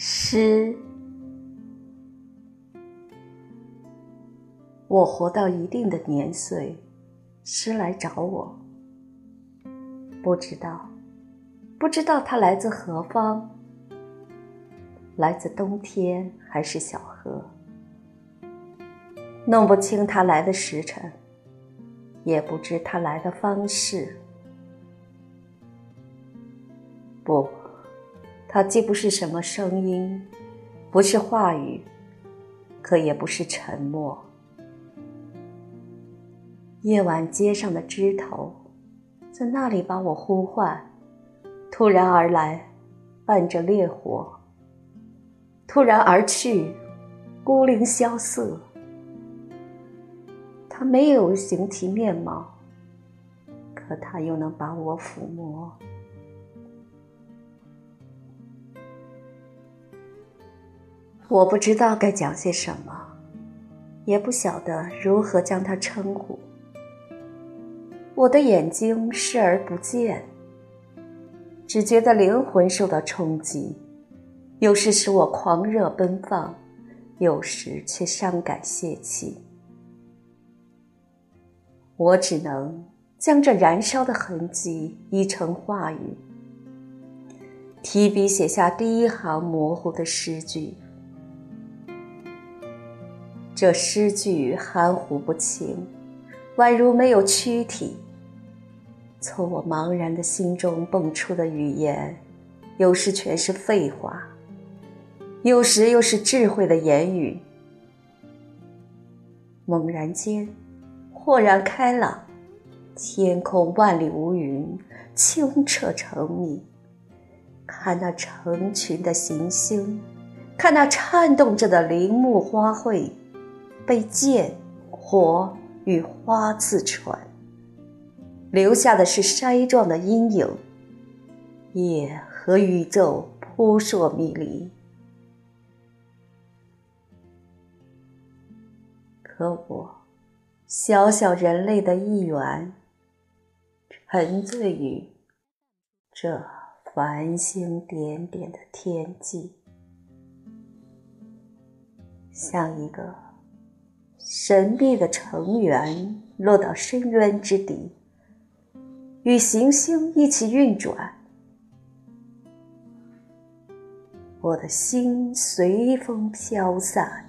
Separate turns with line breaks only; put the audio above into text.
诗我活到一定的年岁，诗来找我。不知道不知道他来自何方。来自冬天还是小河？弄不清他来的时辰，也不知他来的方式。不。它既不是什么声音，不是话语，可也不是沉默。夜晚街上的枝头，在那里把我呼唤，突然而来，伴着烈火；突然而去，孤零萧瑟。他没有形体面貌，可他又能把我抚摸。我不知道该讲些什么，也不晓得如何将它称呼。我的眼睛视而不见，只觉得灵魂受到冲击，有时使我狂热奔放，有时却伤感泄气。我只能将这燃烧的痕迹译成话语，提笔写下第一行模糊的诗句。这诗句含糊不清，宛如没有躯体。从我茫然的心中蹦出的语言，有时全是废话，有时又是智慧的言语。猛然间，豁然开朗，天空万里无云，清澈澄明。看那成群的行星，看那颤动着的林木花卉，被剑、火与花刺穿。留下的是筛状的阴影，夜和宇宙扑朔迷离。可我，小小人类的一员，沉醉于这繁星点点的天际，像一个神秘的成员落到深渊之底。与行星一起运转，我的心随风飘散。